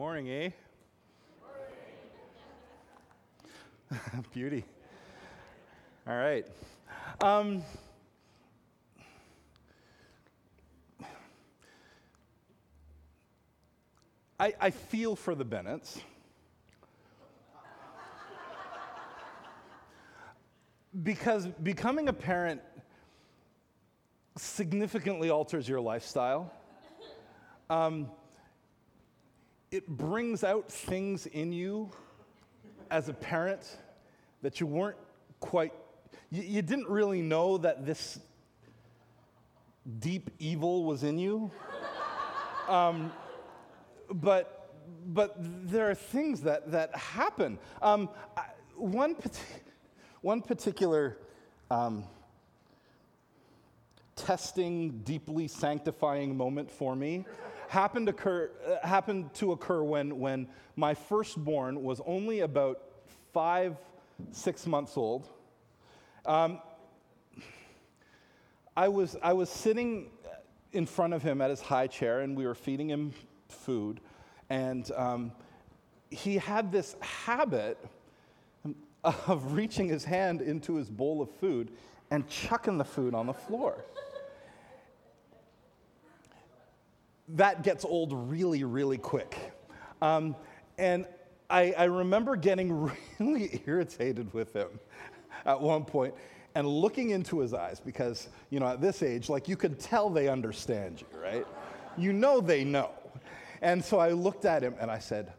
Morning, eh? Beauty. All right. Um, I, I feel for the Bennetts. because becoming a parent significantly alters your lifestyle. Um, it brings out things in you as a parent that you weren't quite, you, you didn't really know that this deep evil was in you. Um, but, but there are things that, that happen. Um, one, one particular um, testing, deeply sanctifying moment for me happened, occur, uh, happened to occur when, when my firstborn was only about five, six months old. Um, I, was, I was sitting in front of him at his high chair, and we were feeding him food. And um, he had this habit of reaching his hand into his bowl of food and chucking the food on the floor. That gets old really, really quick. Um, and I, I remember getting really irritated with him at one point and looking into his eyes because, you know, at this age, like you could tell they understand you, right? you know they know. And so I looked at him and I said,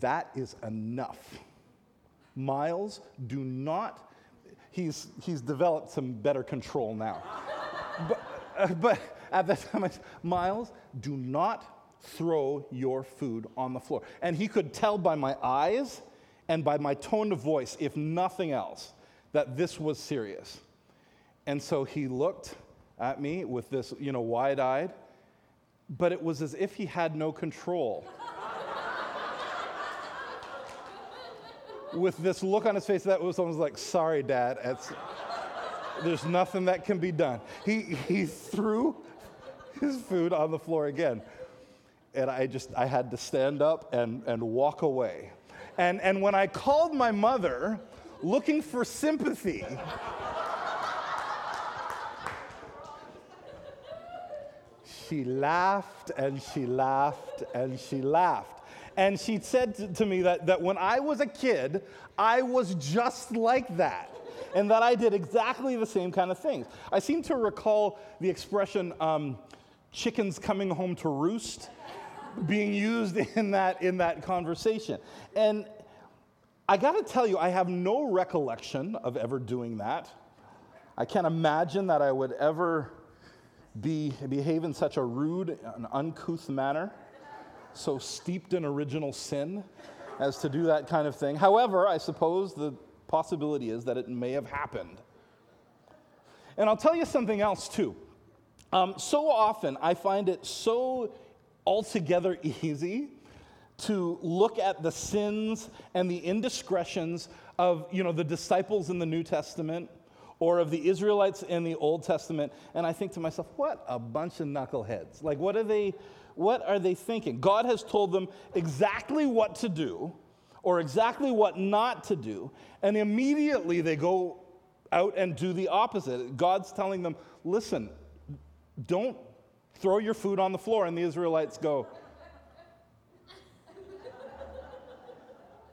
That is enough. Miles, do not, he's, he's developed some better control now. but, uh, but at that time, Miles, do not throw your food on the floor. And he could tell by my eyes and by my tone of voice, if nothing else, that this was serious. And so he looked at me with this, you know, wide eyed, but it was as if he had no control. with this look on his face that was almost like, sorry, dad, there's nothing that can be done. He, he threw his food on the floor again. And I just, I had to stand up and, and walk away. And, and when I called my mother looking for sympathy, she laughed and she laughed and she laughed. And she said to, me that, that when I was a kid, I was just like that and that I did exactly the same kind of things. I seem to recall the expression, um, chickens coming home to roost being used in that, in that conversation. And I got to tell you, I have no recollection of ever doing that. I can't imagine that I would ever be, behave in such a rude and uncouth manner, so steeped in original sin as to do that kind of thing. However, I suppose the possibility is that it may have happened. And I'll tell you something else, too. Um, so often, I find it so altogether easy to look at the sins and the indiscretions of you know, the disciples in the New Testament or of the Israelites in the Old Testament, and I think to myself, what a bunch of knuckleheads. Like, what are they, what are they thinking? God has told them exactly what to do or exactly what not to do, and immediately they go out and do the opposite. God's telling them, listen, don't throw your food on the floor. And the Israelites go,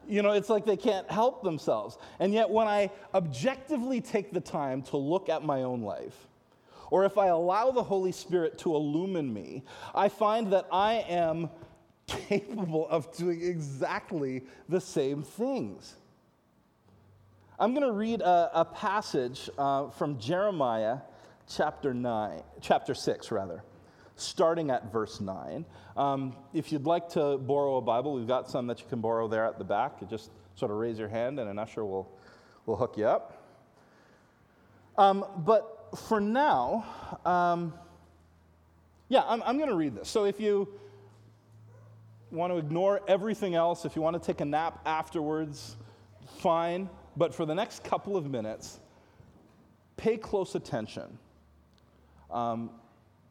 You know, it's like they can't help themselves. And yet, when I objectively take the time to look at my own life, or if I allow the Holy Spirit to illumine me, I find that I am capable of doing exactly the same things. I'm going to read a, a passage uh, from Jeremiah chapter 9, chapter 6, rather, starting at verse 9. Um, if you'd like to borrow a Bible, we've got some that you can borrow there at the back. You just sort of raise your hand, and an usher will, will hook you up. Um, but for now, um, yeah, I'm, I'm going to read this. So if you want to ignore everything else, if you want to take a nap afterwards, fine. But for the next couple of minutes, pay close attention um,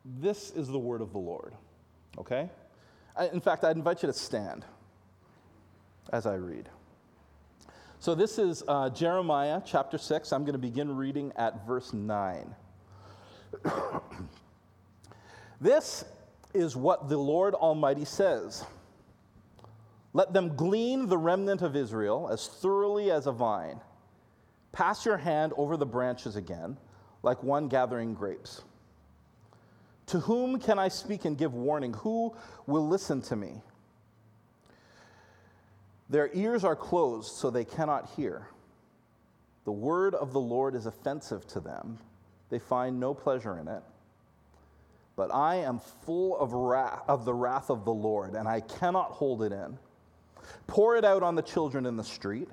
this is the word of the Lord, okay? I, in fact, I'd invite you to stand as I read. So, this is uh, Jeremiah chapter 6. I'm going to begin reading at verse 9. this is what the Lord Almighty says Let them glean the remnant of Israel as thoroughly as a vine. Pass your hand over the branches again, like one gathering grapes. To whom can I speak and give warning? Who will listen to me? Their ears are closed, so they cannot hear. The word of the Lord is offensive to them. They find no pleasure in it. But I am full of, wrath, of the wrath of the Lord, and I cannot hold it in. Pour it out on the children in the street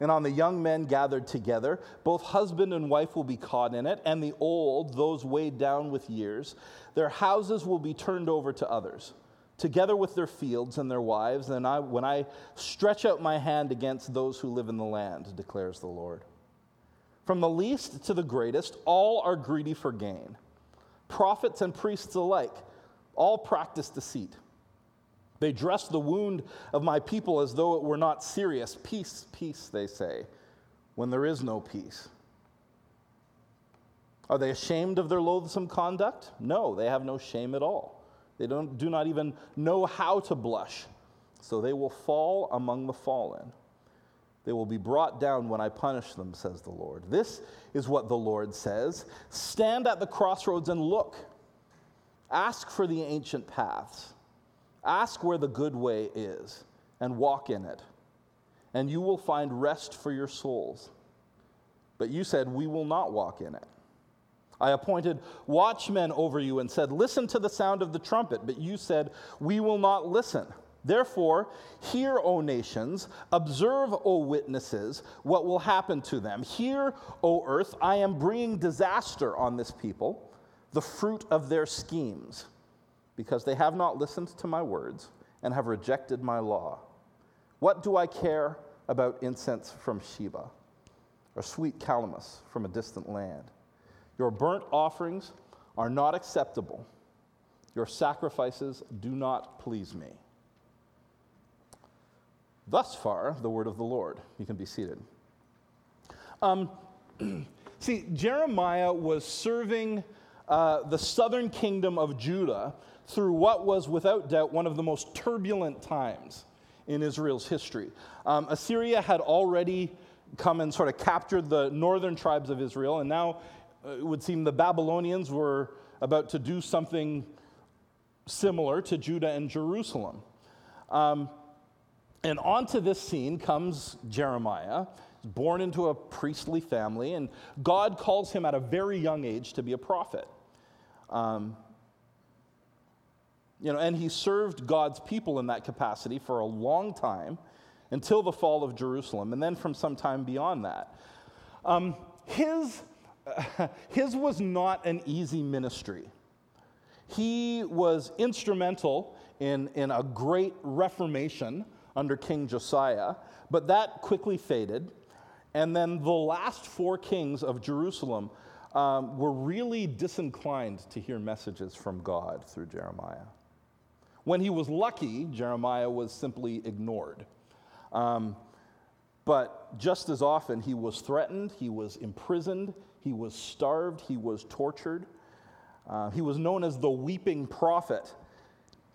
and on the young men gathered together. Both husband and wife will be caught in it, and the old, those weighed down with years. Their houses will be turned over to others, together with their fields and their wives. And I, when I stretch out my hand against those who live in the land, declares the Lord. From the least to the greatest, all are greedy for gain. Prophets and priests alike, all practice deceit. They dress the wound of my people as though it were not serious. Peace, peace, they say, when there is no peace. Are they ashamed of their loathsome conduct? No, they have no shame at all. They don't, do not even know how to blush. So they will fall among the fallen. They will be brought down when I punish them, says the Lord. This is what the Lord says Stand at the crossroads and look. Ask for the ancient paths. Ask where the good way is and walk in it, and you will find rest for your souls. But you said, We will not walk in it. I appointed watchmen over you and said, Listen to the sound of the trumpet. But you said, We will not listen. Therefore, hear, O nations, observe, O witnesses, what will happen to them. Hear, O earth, I am bringing disaster on this people, the fruit of their schemes because they have not listened to my words and have rejected my law. What do I care about incense from Sheba or sweet calamus from a distant land? Your burnt offerings are not acceptable. Your sacrifices do not please me. Thus far, the word of the Lord. You can be seated. Um, see, Jeremiah was serving uh, the southern kingdom of Judah through what was without doubt one of the most turbulent times in Israel's history. Um, Assyria had already come and sort of captured the northern tribes of Israel, and now uh, it would seem the Babylonians were about to do something similar to Judah and Jerusalem. Um, and onto this scene comes Jeremiah, born into a priestly family, and God calls him at a very young age to be a prophet. Um, you know, and he served God's people in that capacity for a long time until the fall of Jerusalem, and then from some time beyond that. Um, his, uh, his was not an easy ministry. He was instrumental in, in a great reformation under King Josiah, but that quickly faded. And then the last four kings of Jerusalem um, were really disinclined to hear messages from God through Jeremiah. When he was lucky, Jeremiah was simply ignored. Um, but just as often, he was threatened, he was imprisoned, he was starved, he was tortured. Uh, he was known as the weeping prophet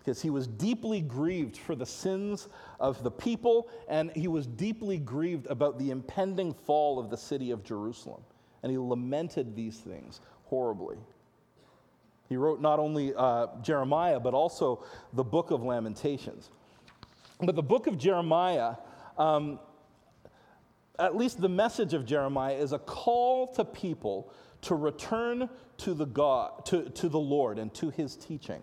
because he was deeply grieved for the sins of the people, and he was deeply grieved about the impending fall of the city of Jerusalem. And he lamented these things horribly. He wrote not only uh, Jeremiah, but also the book of Lamentations. But the book of Jeremiah, um, at least the message of Jeremiah, is a call to people to return to the, God, to, to the Lord and to his teaching.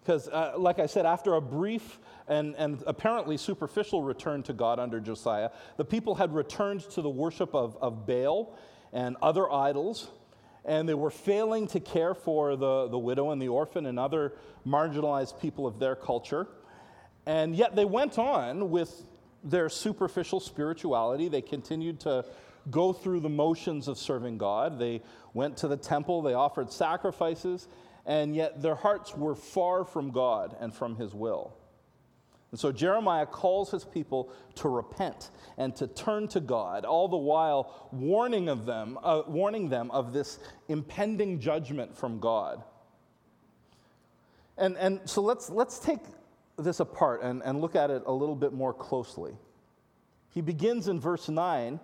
Because, uh, like I said, after a brief and, and apparently superficial return to God under Josiah, the people had returned to the worship of, of Baal and other idols and they were failing to care for the, the widow and the orphan and other marginalized people of their culture. And yet they went on with their superficial spirituality. They continued to go through the motions of serving God. They went to the temple, they offered sacrifices, and yet their hearts were far from God and from his will. And so Jeremiah calls his people to repent and to turn to God, all the while warning of them, uh, warning them of this impending judgment from God. And, and so let's, let's take this apart and, and look at it a little bit more closely. He begins in verse 9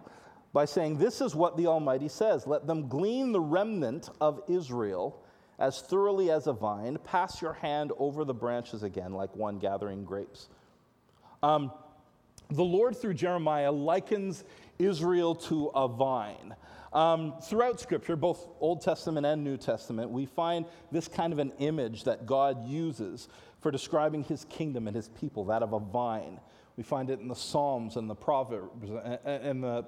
by saying, This is what the Almighty says Let them glean the remnant of Israel as thoroughly as a vine. Pass your hand over the branches again, like one gathering grapes. Um, the Lord, through Jeremiah, likens Israel to a vine. Um, throughout Scripture, both Old Testament and New Testament, we find this kind of an image that God uses for describing his kingdom and his people, that of a vine. We find it in the Psalms and the Proverbs and the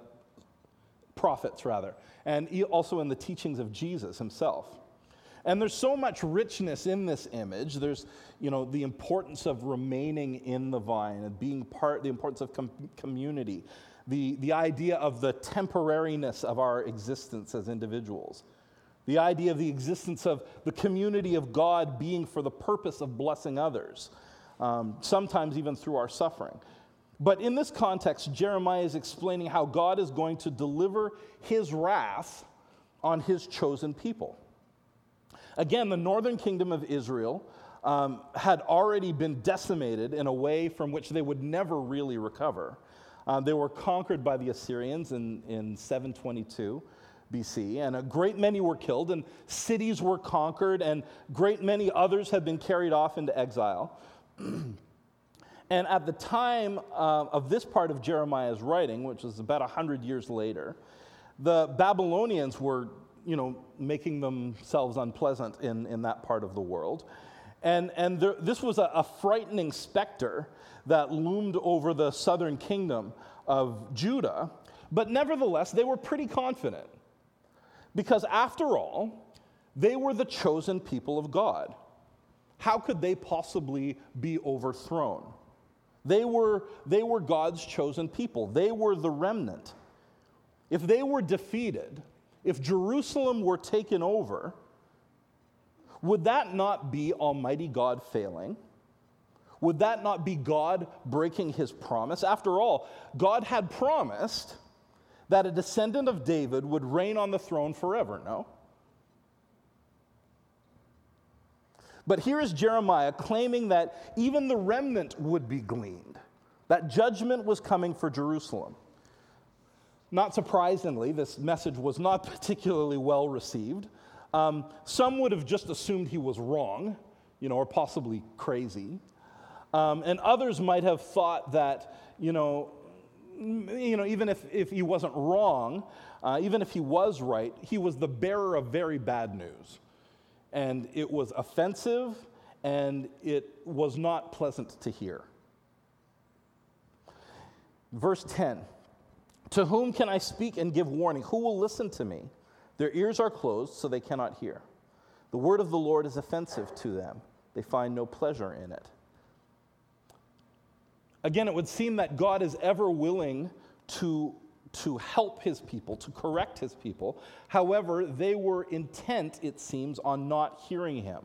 prophets, rather, and also in the teachings of Jesus himself. And there's so much richness in this image. There's, you know, the importance of remaining in the vine and being part, the importance of com- community, the, the idea of the temporariness of our existence as individuals, the idea of the existence of the community of God being for the purpose of blessing others, um, sometimes even through our suffering. But in this context, Jeremiah is explaining how God is going to deliver his wrath on his chosen people. Again, the northern kingdom of Israel um, had already been decimated in a way from which they would never really recover. Uh, they were conquered by the Assyrians in, in 722 BC, and a great many were killed, and cities were conquered, and great many others had been carried off into exile. and at the time uh, of this part of Jeremiah's writing, which was about 100 years later, the Babylonians were you know, making themselves unpleasant in, in that part of the world. And, and there, this was a, a frightening specter that loomed over the southern kingdom of Judah. But nevertheless, they were pretty confident. Because after all, they were the chosen people of God. How could they possibly be overthrown? They were, they were God's chosen people, they were the remnant. If they were defeated, if Jerusalem were taken over, would that not be Almighty God failing? Would that not be God breaking his promise? After all, God had promised that a descendant of David would reign on the throne forever, no? But here is Jeremiah claiming that even the remnant would be gleaned, that judgment was coming for Jerusalem. Not surprisingly, this message was not particularly well received. Um, some would have just assumed he was wrong, you know, or possibly crazy. Um, and others might have thought that, you know, you know, even if, if he wasn't wrong, uh, even if he was right, he was the bearer of very bad news. And it was offensive and it was not pleasant to hear. Verse 10 to whom can I speak and give warning? Who will listen to me? Their ears are closed, so they cannot hear. The word of the Lord is offensive to them, they find no pleasure in it. Again, it would seem that God is ever willing to, to help his people, to correct his people. However, they were intent, it seems, on not hearing him.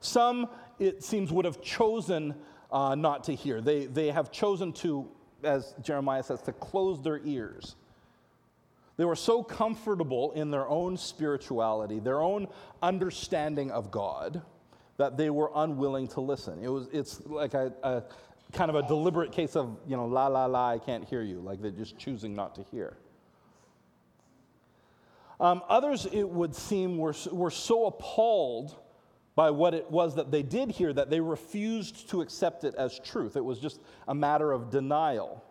Some, it seems, would have chosen uh, not to hear. They, they have chosen to as Jeremiah says, to close their ears. They were so comfortable in their own spirituality, their own understanding of God, that they were unwilling to listen. It was, it's like a, a kind of a deliberate case of, you know, la, la, la, I can't hear you, like they're just choosing not to hear. Um, others, it would seem, were, were so appalled by what it was that they did hear that they refused to accept it as truth. It was just a matter of denial.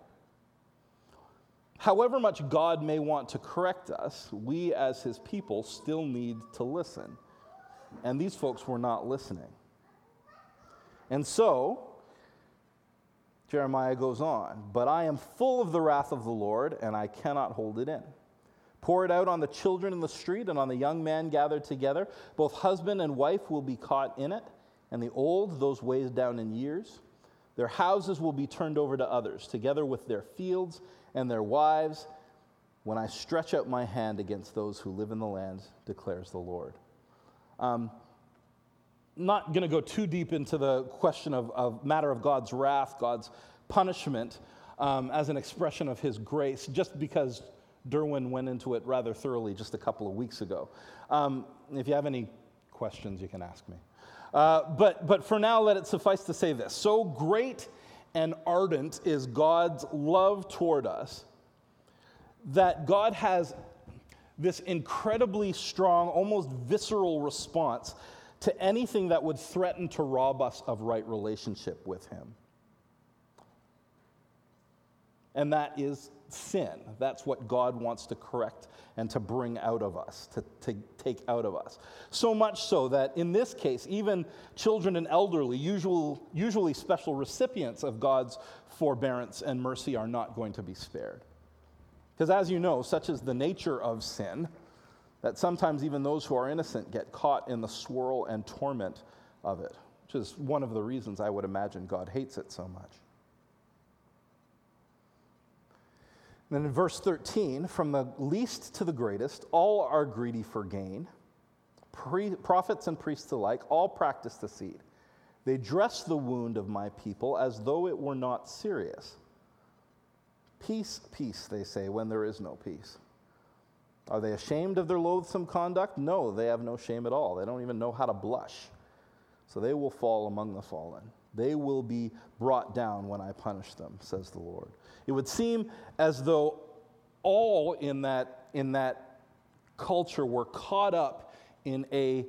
However much God may want to correct us, we as his people still need to listen. And these folks were not listening. And so, Jeremiah goes on, but I am full of the wrath of the Lord, and I cannot hold it in. Pour it out on the children in the street and on the young man gathered together. Both husband and wife will be caught in it, and the old, those weighed down in years. Their houses will be turned over to others, together with their fields and their wives, when I stretch out my hand against those who live in the land, declares the Lord. Um, not going to go too deep into the question of, of matter of God's wrath, God's punishment um, as an expression of his grace, just because Derwin went into it rather thoroughly just a couple of weeks ago. Um, if you have any questions, you can ask me. Uh, but, but for now, let it suffice to say this. So great and ardent is God's love toward us that God has this incredibly strong, almost visceral response to anything that would threaten to rob us of right relationship with Him. And that is sin. That's what God wants to correct and to bring out of us, to, to take out of us. So much so that in this case, even children and elderly, usual, usually special recipients of God's forbearance and mercy, are not going to be spared. Because as you know, such is the nature of sin that sometimes even those who are innocent get caught in the swirl and torment of it, which is one of the reasons I would imagine God hates it so much. Then in verse 13, from the least to the greatest, all are greedy for gain. Pre- prophets and priests alike, all practice deceit. They dress the wound of my people as though it were not serious. Peace, peace, they say, when there is no peace. Are they ashamed of their loathsome conduct? No, they have no shame at all. They don't even know how to blush. So they will fall among the fallen. They will be brought down when I punish them, says the Lord. It would seem as though all in that, in that culture were caught up in a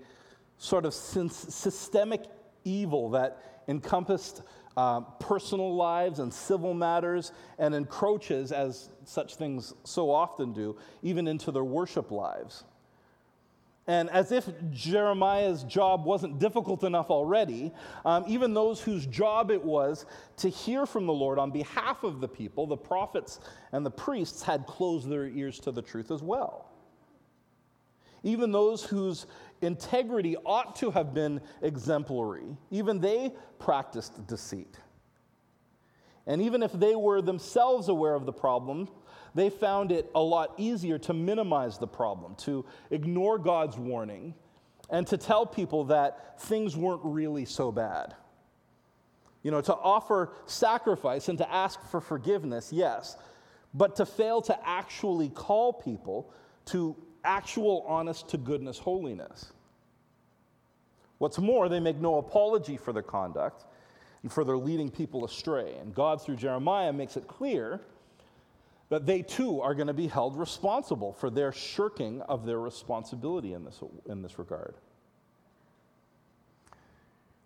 sort of systemic evil that encompassed uh, personal lives and civil matters and encroaches, as such things so often do, even into their worship lives. And as if Jeremiah's job wasn't difficult enough already, um, even those whose job it was to hear from the Lord on behalf of the people, the prophets and the priests, had closed their ears to the truth as well. Even those whose integrity ought to have been exemplary, even they practiced deceit. And even if they were themselves aware of the problem, they found it a lot easier to minimize the problem, to ignore God's warning, and to tell people that things weren't really so bad. You know, to offer sacrifice and to ask for forgiveness, yes, but to fail to actually call people to actual honest to goodness holiness. What's more, they make no apology for their conduct and for their leading people astray. And God, through Jeremiah, makes it clear that they too are going to be held responsible for their shirking of their responsibility in this, in this regard.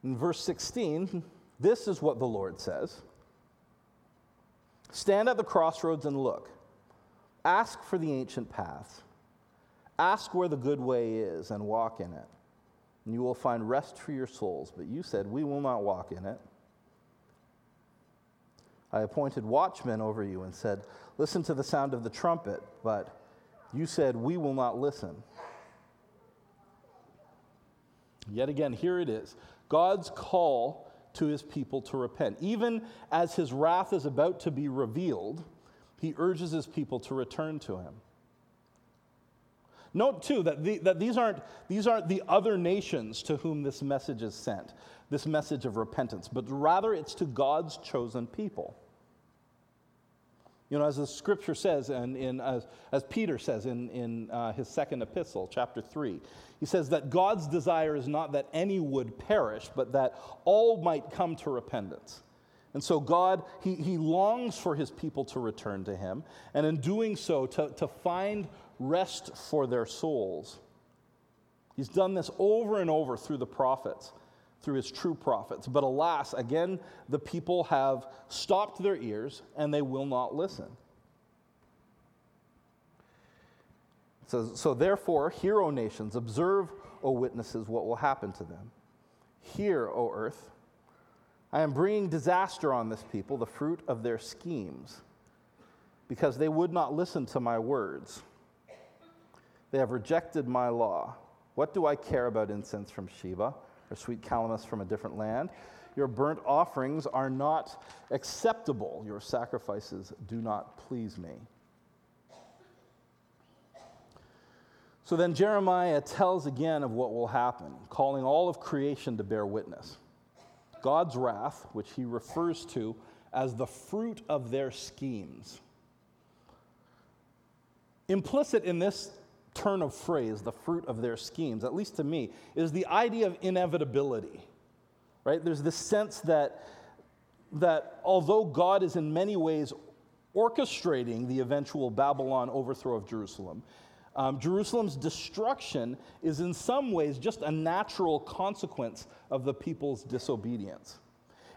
In verse 16, this is what the Lord says Stand at the crossroads and look. Ask for the ancient paths. Ask where the good way is and walk in it. And you will find rest for your souls. But you said, We will not walk in it. I appointed watchmen over you and said, Listen to the sound of the trumpet. But you said, We will not listen. Yet again, here it is God's call to his people to repent. Even as his wrath is about to be revealed, he urges his people to return to him. Note, too, that, the, that these, aren't, these aren't the other nations to whom this message is sent, this message of repentance, but rather it's to God's chosen people. You know, as the scripture says, and in, as, as Peter says in, in uh, his second epistle, chapter 3, he says that God's desire is not that any would perish, but that all might come to repentance. And so, God, he, he longs for his people to return to him, and in doing so, to, to find rest for their souls. He's done this over and over through the prophets through his true prophets. But alas, again, the people have stopped their ears and they will not listen. So, so therefore, hear, O nations, observe, O witnesses, what will happen to them. Hear, O earth, I am bringing disaster on this people, the fruit of their schemes, because they would not listen to my words. They have rejected my law. What do I care about incense from Sheba? or sweet calamus from a different land. Your burnt offerings are not acceptable. Your sacrifices do not please me. So then Jeremiah tells again of what will happen, calling all of creation to bear witness. God's wrath, which he refers to as the fruit of their schemes. Implicit in this turn of phrase, the fruit of their schemes, at least to me, is the idea of inevitability. Right? There's this sense that, that although God is in many ways orchestrating the eventual Babylon overthrow of Jerusalem, um, Jerusalem's destruction is in some ways just a natural consequence of the people's disobedience.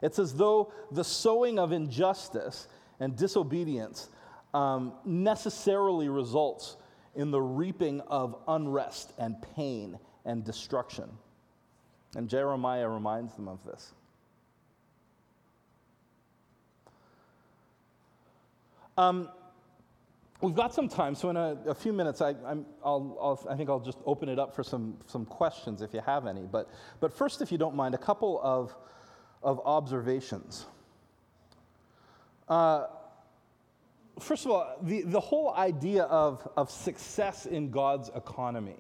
It's as though the sowing of injustice and disobedience um, necessarily results in the reaping of unrest and pain and destruction. And Jeremiah reminds them of this. Um, we've got some time, so in a, a few minutes, I, will i think I'll just open it up for some, some questions if you have any. But, but first, if you don't mind, a couple of, of observations. Uh, first of all, the, the whole idea of, of success in God's economy,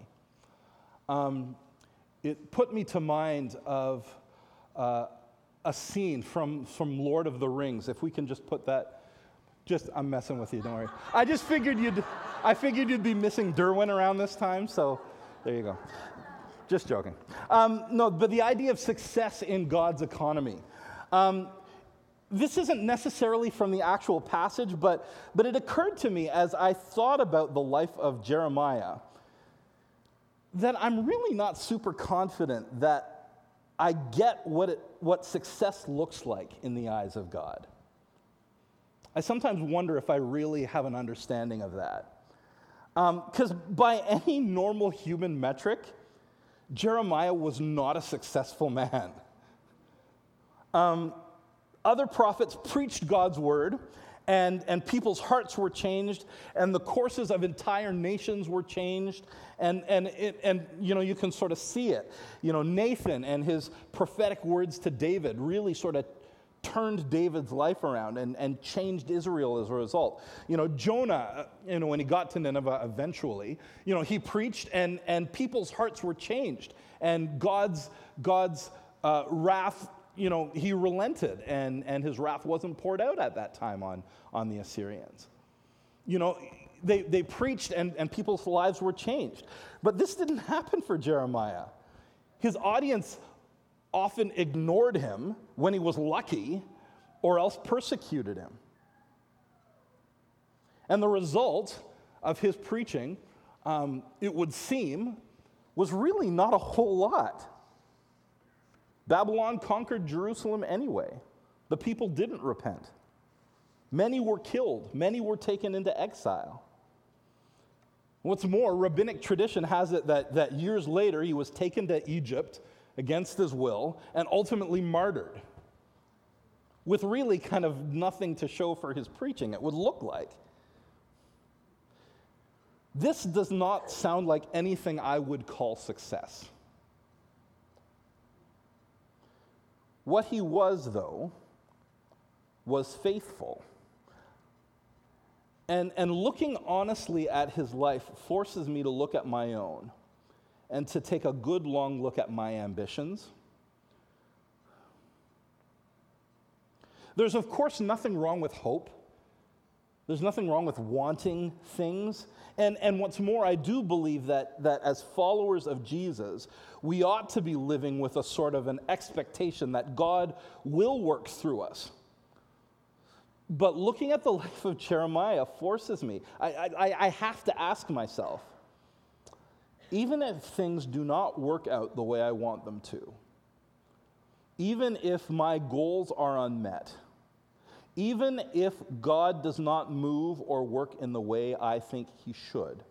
um, it put me to mind of uh, a scene from, from Lord of the Rings. If we can just put that, just, I'm messing with you, don't worry. I just figured you'd, I figured you'd be missing Derwin around this time, so there you go. Just joking. Um, no, but the idea of success in God's economy. Um, this isn't necessarily from the actual passage, but, but it occurred to me as I thought about the life of Jeremiah that I'm really not super confident that I get what, it, what success looks like in the eyes of God. I sometimes wonder if I really have an understanding of that. Because um, by any normal human metric, Jeremiah was not a successful man. Um, other prophets preached God's word, and, and people's hearts were changed, and the courses of entire nations were changed. And, and, it, and you know, you can sort of see it. You know, Nathan and his prophetic words to David really sort of turned David's life around and, and changed Israel as a result. You know, Jonah, uh, you know, when he got to Nineveh eventually, you know, he preached and, and people's hearts were changed. And God's, God's uh, wrath you know, he relented and, and his wrath wasn't poured out at that time on, on the Assyrians. You know, they, they preached and, and people's lives were changed. But this didn't happen for Jeremiah. His audience often ignored him when he was lucky or else persecuted him. And the result of his preaching, um, it would seem, was really not a whole lot. Babylon conquered Jerusalem anyway. The people didn't repent. Many were killed, many were taken into exile. What's more, rabbinic tradition has it that, that years later he was taken to Egypt against his will and ultimately martyred, with really kind of nothing to show for his preaching, it would look like. This does not sound like anything I would call success. What he was, though, was faithful. And, and looking honestly at his life forces me to look at my own and to take a good long look at my ambitions. There's, of course, nothing wrong with hope. There's nothing wrong with wanting things. And, and what's more, I do believe that, that as followers of Jesus, we ought to be living with a sort of an expectation that God will work through us. But looking at the life of Jeremiah forces me. I, I, I have to ask myself even if things do not work out the way I want them to, even if my goals are unmet, even if God does not move or work in the way I think he should,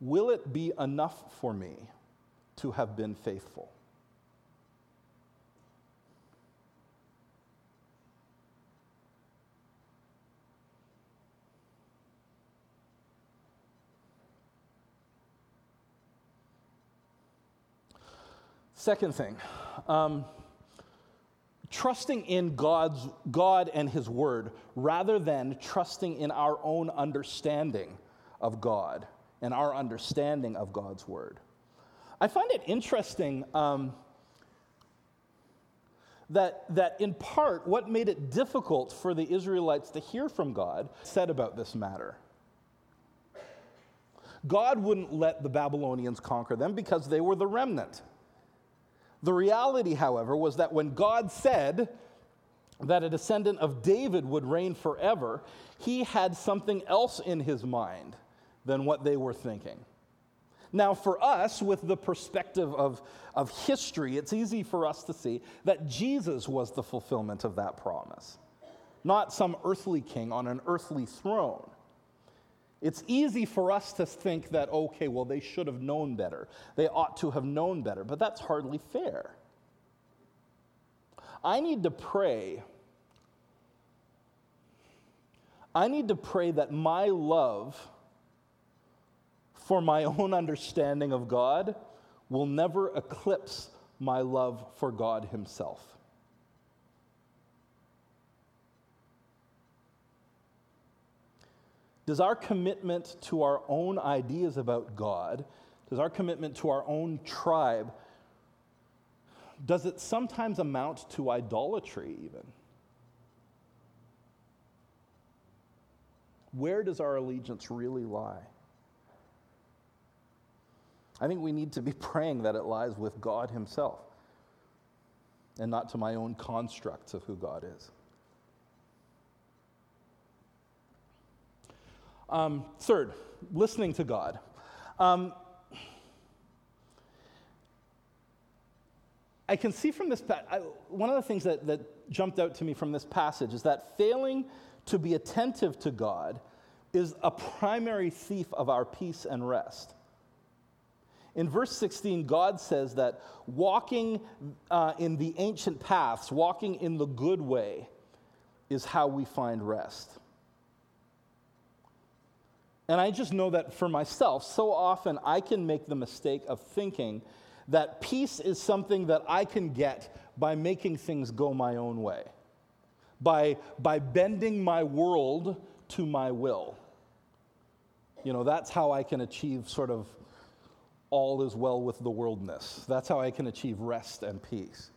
will it be enough for me to have been faithful? Second thing, um, trusting in God's God and his word rather than trusting in our own understanding of God and our understanding of God's word. I find it interesting um, that, that, in part, what made it difficult for the Israelites to hear from God said about this matter. God wouldn't let the Babylonians conquer them because they were the remnant. The reality, however, was that when God said that a descendant of David would reign forever, he had something else in his mind than what they were thinking. Now, for us, with the perspective of, of history, it's easy for us to see that Jesus was the fulfillment of that promise, not some earthly king on an earthly throne. It's easy for us to think that, okay, well, they should have known better. They ought to have known better, but that's hardly fair. I need to pray. I need to pray that my love for my own understanding of God will never eclipse my love for God Himself. Does our commitment to our own ideas about God, does our commitment to our own tribe, does it sometimes amount to idolatry even? Where does our allegiance really lie? I think we need to be praying that it lies with God Himself and not to my own constructs of who God is. Um, third, listening to God. Um, I can see from this, I, one of the things that, that jumped out to me from this passage is that failing to be attentive to God is a primary thief of our peace and rest. In verse 16, God says that walking uh, in the ancient paths, walking in the good way, is how we find rest. And I just know that for myself, so often I can make the mistake of thinking that peace is something that I can get by making things go my own way, by, by bending my world to my will. You know, that's how I can achieve sort of all is well with the worldness. That's how I can achieve rest and peace.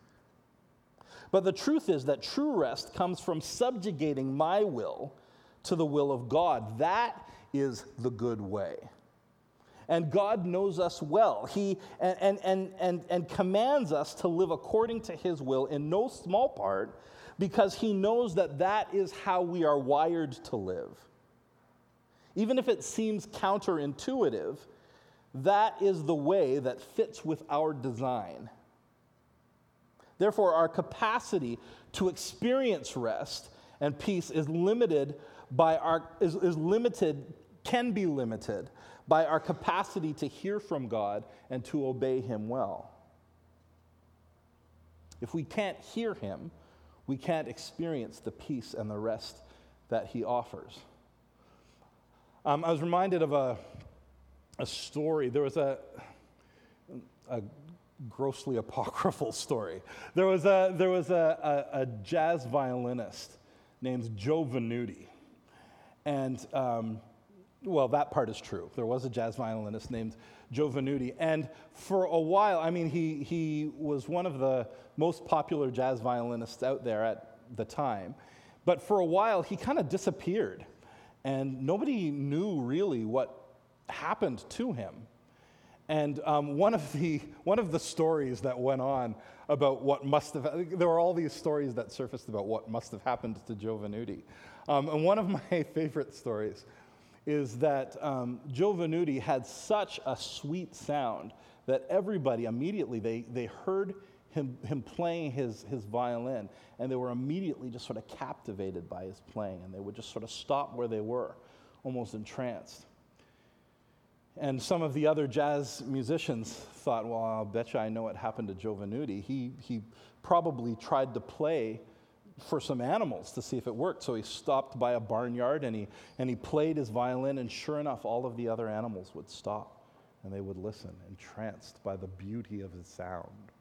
But the truth is that true rest comes from subjugating my will to the will of God. That is the good way. And God knows us well. He and, and, and, and, and commands us to live according to His will in no small part because He knows that that is how we are wired to live. Even if it seems counterintuitive, that is the way that fits with our design. Therefore, our capacity to experience rest and peace is limited by our is, is limited can be limited by our capacity to hear from God and to obey Him well. If we can't hear Him, we can't experience the peace and the rest that He offers. Um, I was reminded of a, a story. There was a, a grossly apocryphal story. There was a, there was a, a, a jazz violinist named Joe Venuti. And um, well, that part is true. There was a jazz violinist named Joe Venuti. And for a while, I mean, he, he was one of the most popular jazz violinists out there at the time. But for a while, he kind of disappeared. And nobody knew really what happened to him. And um, one, of the, one of the stories that went on about what must have, there were all these stories that surfaced about what must have happened to Joe Venuti. Um, and one of my favorite stories is that um, Joe Venuti had such a sweet sound that everybody immediately, they, they heard him, him playing his, his violin, and they were immediately just sort of captivated by his playing, and they would just sort of stop where they were, almost entranced. And some of the other jazz musicians thought, well, I'll bet you I know what happened to Joe Venuti. He, he probably tried to play for some animals to see if it worked. So he stopped by a barnyard and he, and he played his violin, and sure enough, all of the other animals would stop and they would listen, entranced by the beauty of his sound.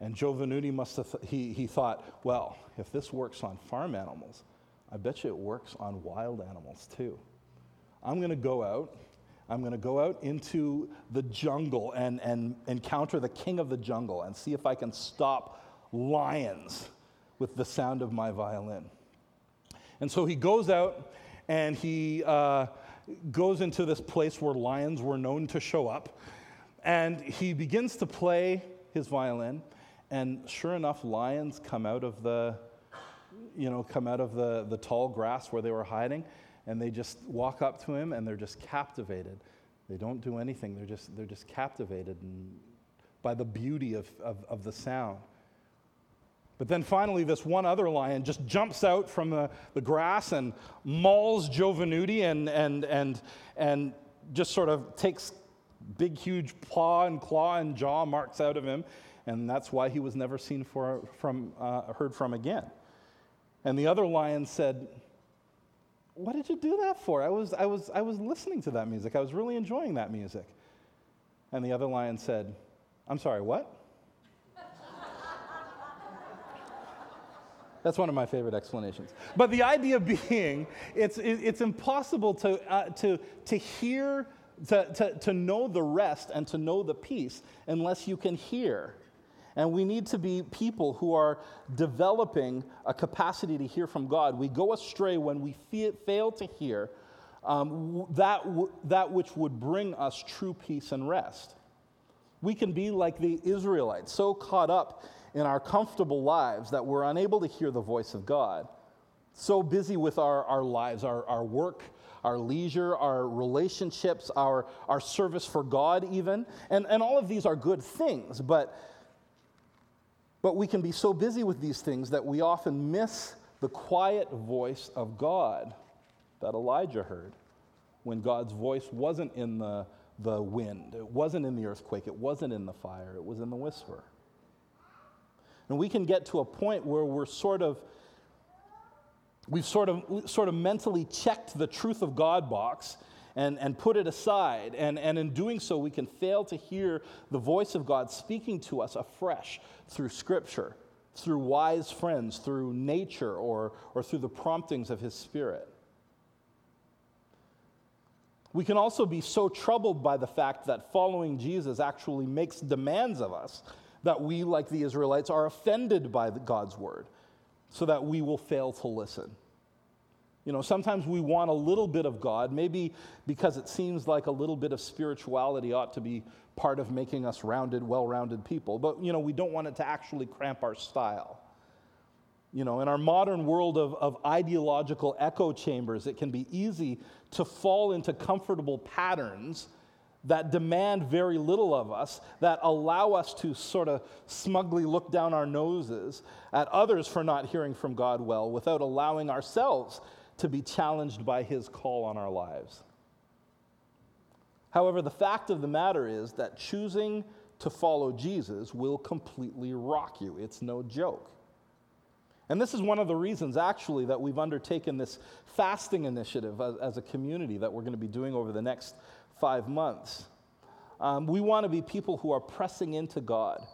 And Joe Venuti must have, th- he, he thought, well, if this works on farm animals, I bet you it works on wild animals too. I'm going to go out I'm going to go out into the jungle and, and encounter the king of the jungle and see if I can stop lions with the sound of my violin. And so he goes out and he uh, goes into this place where lions were known to show up. And he begins to play his violin. And sure enough, lions come out of the, you know, come out of the, the tall grass where they were hiding. And they just walk up to him and they're just captivated. They don't do anything. They're just, they're just captivated by the beauty of, of, of the sound. But then finally, this one other lion just jumps out from the, the grass and mauls Joe and, and, and, and just sort of takes big, huge paw and claw and jaw marks out of him. And that's why he was never seen for, from, uh, heard from again. And the other lion said, What did you do that for? I was, I, was, I was listening to that music. I was really enjoying that music. And the other lion said, I'm sorry, what? That's one of my favorite explanations. But the idea being, it's, it's impossible to, uh, to, to hear, to, to, to know the rest and to know the peace unless you can hear. And we need to be people who are developing a capacity to hear from God. We go astray when we fail to hear um, that, w- that which would bring us true peace and rest. We can be like the Israelites, so caught up in our comfortable lives that we're unable to hear the voice of God. So busy with our, our lives, our, our work, our leisure, our relationships, our, our service for God, even. And, and all of these are good things, but, but we can be so busy with these things that we often miss the quiet voice of God that Elijah heard when God's voice wasn't in the, the wind, it wasn't in the earthquake, it wasn't in the fire, it was in the whisper. And we can get to a point where we're sort of, we've sort of, sort of mentally checked the truth of God box and, and put it aside. And, and in doing so, we can fail to hear the voice of God speaking to us afresh through Scripture, through wise friends, through nature, or, or through the promptings of His Spirit. We can also be so troubled by the fact that following Jesus actually makes demands of us that we, like the Israelites, are offended by God's word so that we will fail to listen. You know, sometimes we want a little bit of God, maybe because it seems like a little bit of spirituality ought to be part of making us rounded, well rounded people. But, you know, we don't want it to actually cramp our style. You know, in our modern world of, of ideological echo chambers, it can be easy to fall into comfortable patterns that demand very little of us, that allow us to sort of smugly look down our noses at others for not hearing from God well without allowing ourselves to be challenged by His call on our lives. However, the fact of the matter is that choosing to follow Jesus will completely rock you. It's no joke. And this is one of the reasons, actually, that we've undertaken this fasting initiative as, as a community that we're going to be doing over the next five months. Um, we want to be people who are pressing into God,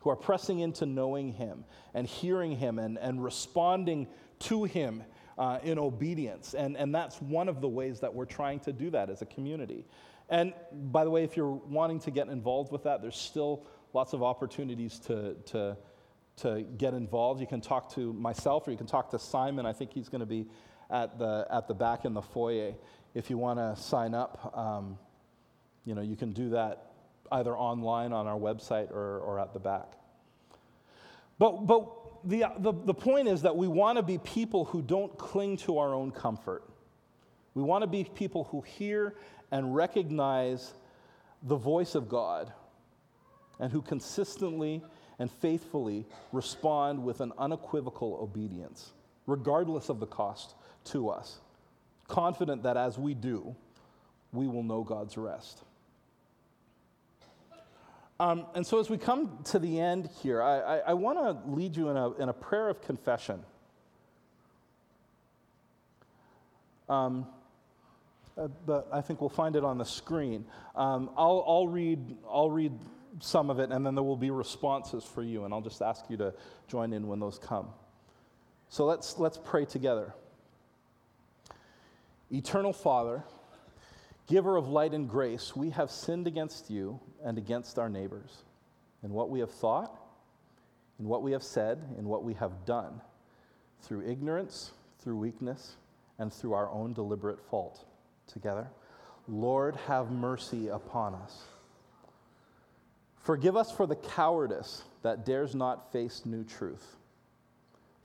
who are pressing into knowing Him and hearing Him and, and responding to Him uh, in obedience. And, and that's one of the ways that we're trying to do that as a community. And by the way, if you're wanting to get involved with that, there's still lots of opportunities to, to, to get involved. You can talk to myself or you can talk to Simon. I think he's going to be at the, at the back in the foyer if you want to sign up, um, you know, you can do that either online on our website or, or at the back. But, but the, the, the point is that we want to be people who don't cling to our own comfort. We want to be people who hear and recognize the voice of God and who consistently and faithfully respond with an unequivocal obedience, regardless of the cost to us confident that as we do, we will know God's rest. Um, and so, as we come to the end here, I, I, I want to lead you in a, in a prayer of confession. Um, uh, but I think we'll find it on the screen. Um, I'll, I'll, read, I'll read some of it, and then there will be responses for you, and I'll just ask you to join in when those come. So let's, let's pray together. Eternal Father, Giver of light and grace, we have sinned against you and against our neighbors in what we have thought, in what we have said, in what we have done, through ignorance, through weakness, and through our own deliberate fault. Together, Lord, have mercy upon us. Forgive us for the cowardice that dares not face new truth.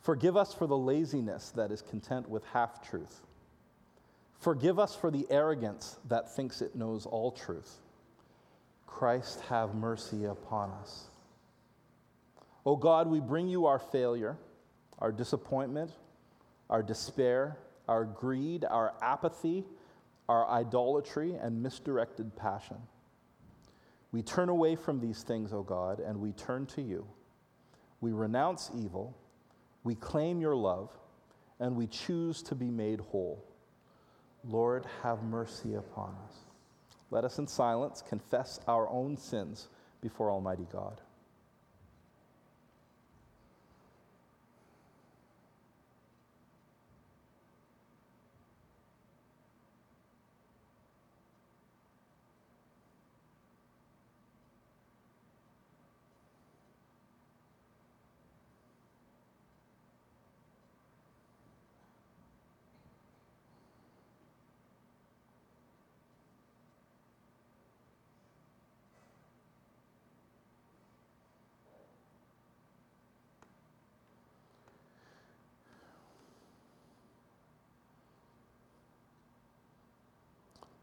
Forgive us for the laziness that is content with half truth. Forgive us for the arrogance that thinks it knows all truth. Christ, have mercy upon us. O God, we bring you our failure, our disappointment, our despair, our greed, our apathy, our idolatry, and misdirected passion. We turn away from these things, O God, and we turn to you. We renounce evil, we claim your love, and we choose to be made whole. Lord, have mercy upon us. Let us in silence confess our own sins before Almighty God.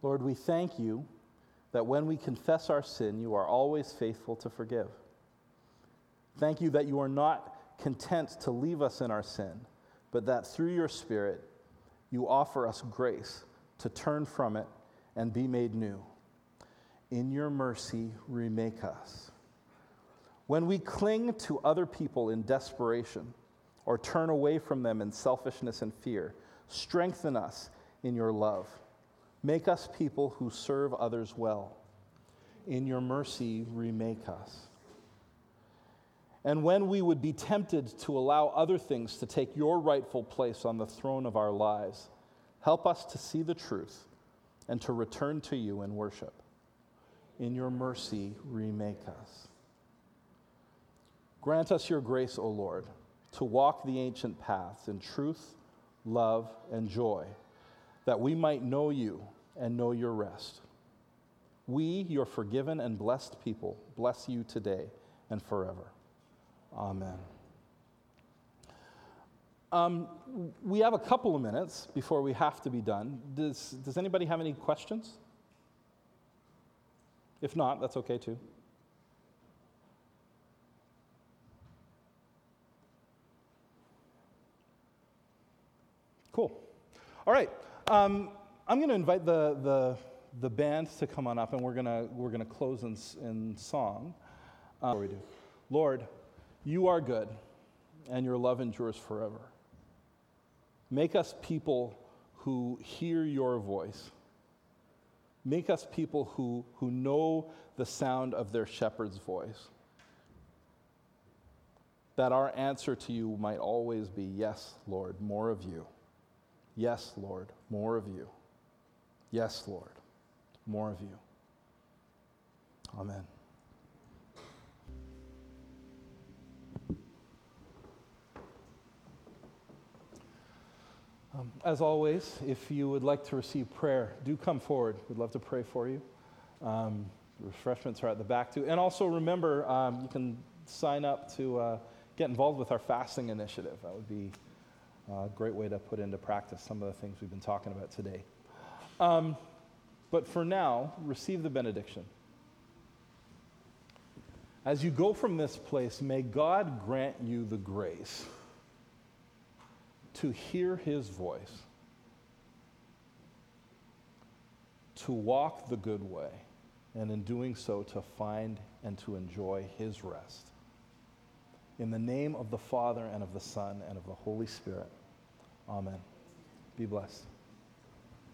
Lord, we thank you that when we confess our sin, you are always faithful to forgive. Thank you that you are not content to leave us in our sin, but that through your Spirit, you offer us grace to turn from it and be made new. In your mercy, remake us. When we cling to other people in desperation or turn away from them in selfishness and fear, strengthen us in your love. Make us people who serve others well. In your mercy, remake us. And when we would be tempted to allow other things to take your rightful place on the throne of our lives, help us to see the truth and to return to you in worship. In your mercy, remake us. Grant us your grace, O Lord, to walk the ancient paths in truth, love, and joy that we might know you and know your rest. We, your forgiven and blessed people, bless you today and forever. Amen. Um, we have a couple of minutes before we have to be done. Does, does anybody have any questions? If not, that's okay too. Cool. All right. Um, I'm going to invite the, the, the band to come on up, and we're going to we're gonna close in, in song. Um, we do. Lord, you are good, and your love endures forever. Make us people who hear your voice. Make us people who, who know the sound of their shepherd's voice. That our answer to you might always be, Yes, Lord, more of you. Yes, Lord, more of you. Yes, Lord, more of you. Amen. Um, as always, if you would like to receive prayer, do come forward. We'd love to pray for you. Um, refreshments are at the back too. And also remember, um, you can sign up to uh, get involved with our fasting initiative. That would be a great way to put into practice some of the things we've been talking about today. Um, but for now, receive the benediction. As you go from this place, may God grant you the grace to hear his voice, to walk the good way, and in doing so, to find and to enjoy his rest. In the name of the Father, and of the Son, and of the Holy Spirit. Amen. Be blessed.